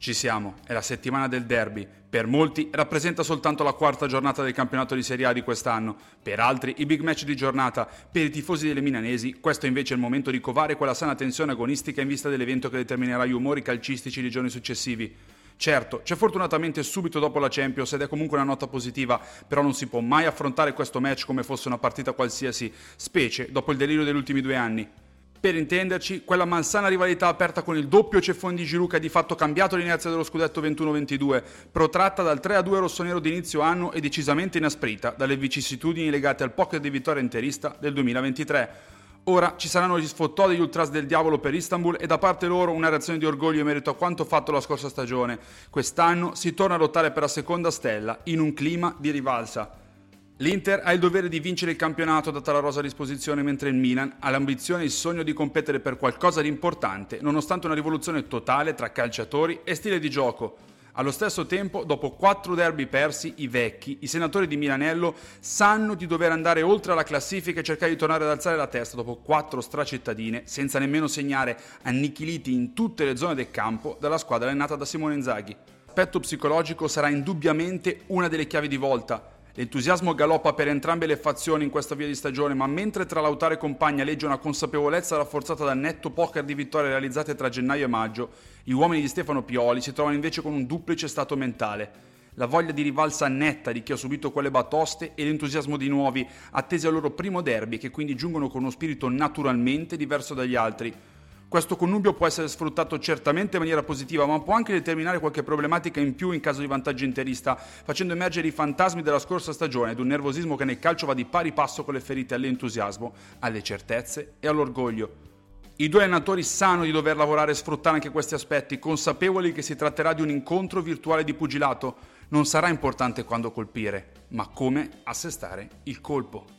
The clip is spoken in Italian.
Ci siamo, è la settimana del derby. Per molti rappresenta soltanto la quarta giornata del campionato di Serie A di quest'anno, per altri i big match di giornata, per i tifosi delle milanesi questo invece è il momento di covare quella sana tensione agonistica in vista dell'evento che determinerà gli umori calcistici dei giorni successivi. Certo, c'è fortunatamente subito dopo la Champions ed è comunque una nota positiva, però non si può mai affrontare questo match come fosse una partita qualsiasi, specie dopo il delirio degli ultimi due anni. Per intenderci, quella malsana rivalità aperta con il doppio ceffone di Giroud che ha di fatto cambiato l'inerzia dello scudetto 21-22, protratta dal 3-2 rossonero di inizio anno e decisamente inasprita dalle vicissitudini legate al poker di vittoria interista del 2023. Ora ci saranno gli sfottò degli ultras del diavolo per Istanbul e da parte loro una reazione di orgoglio in merito a quanto fatto la scorsa stagione. Quest'anno si torna a lottare per la seconda stella in un clima di rivalsa. L'Inter ha il dovere di vincere il campionato data la rosa a disposizione, mentre il Milan ha l'ambizione e il sogno di competere per qualcosa di importante, nonostante una rivoluzione totale tra calciatori e stile di gioco. Allo stesso tempo, dopo quattro derby persi, i vecchi, i senatori di Milanello, sanno di dover andare oltre la classifica e cercare di tornare ad alzare la testa dopo quattro stracittadine, senza nemmeno segnare annichiliti in tutte le zone del campo dalla squadra allenata da Simone Inzaghi. L'aspetto psicologico sarà indubbiamente una delle chiavi di volta L'entusiasmo galoppa per entrambe le fazioni in questa via di stagione, ma mentre tra Lautaro e compagna legge una consapevolezza rafforzata dal netto poker di vittorie realizzate tra gennaio e maggio, gli uomini di Stefano Pioli si trovano invece con un duplice stato mentale. La voglia di rivalsa netta di chi ha subito quelle batoste e l'entusiasmo di nuovi, attesi al loro primo derby, che quindi giungono con uno spirito naturalmente diverso dagli altri. Questo connubio può essere sfruttato certamente in maniera positiva, ma può anche determinare qualche problematica in più in caso di vantaggio interista, facendo emergere i fantasmi della scorsa stagione ed un nervosismo che nel calcio va di pari passo con le ferite all'entusiasmo, alle certezze e all'orgoglio. I due allenatori sanno di dover lavorare e sfruttare anche questi aspetti, consapevoli che si tratterà di un incontro virtuale di pugilato. Non sarà importante quando colpire, ma come assestare il colpo.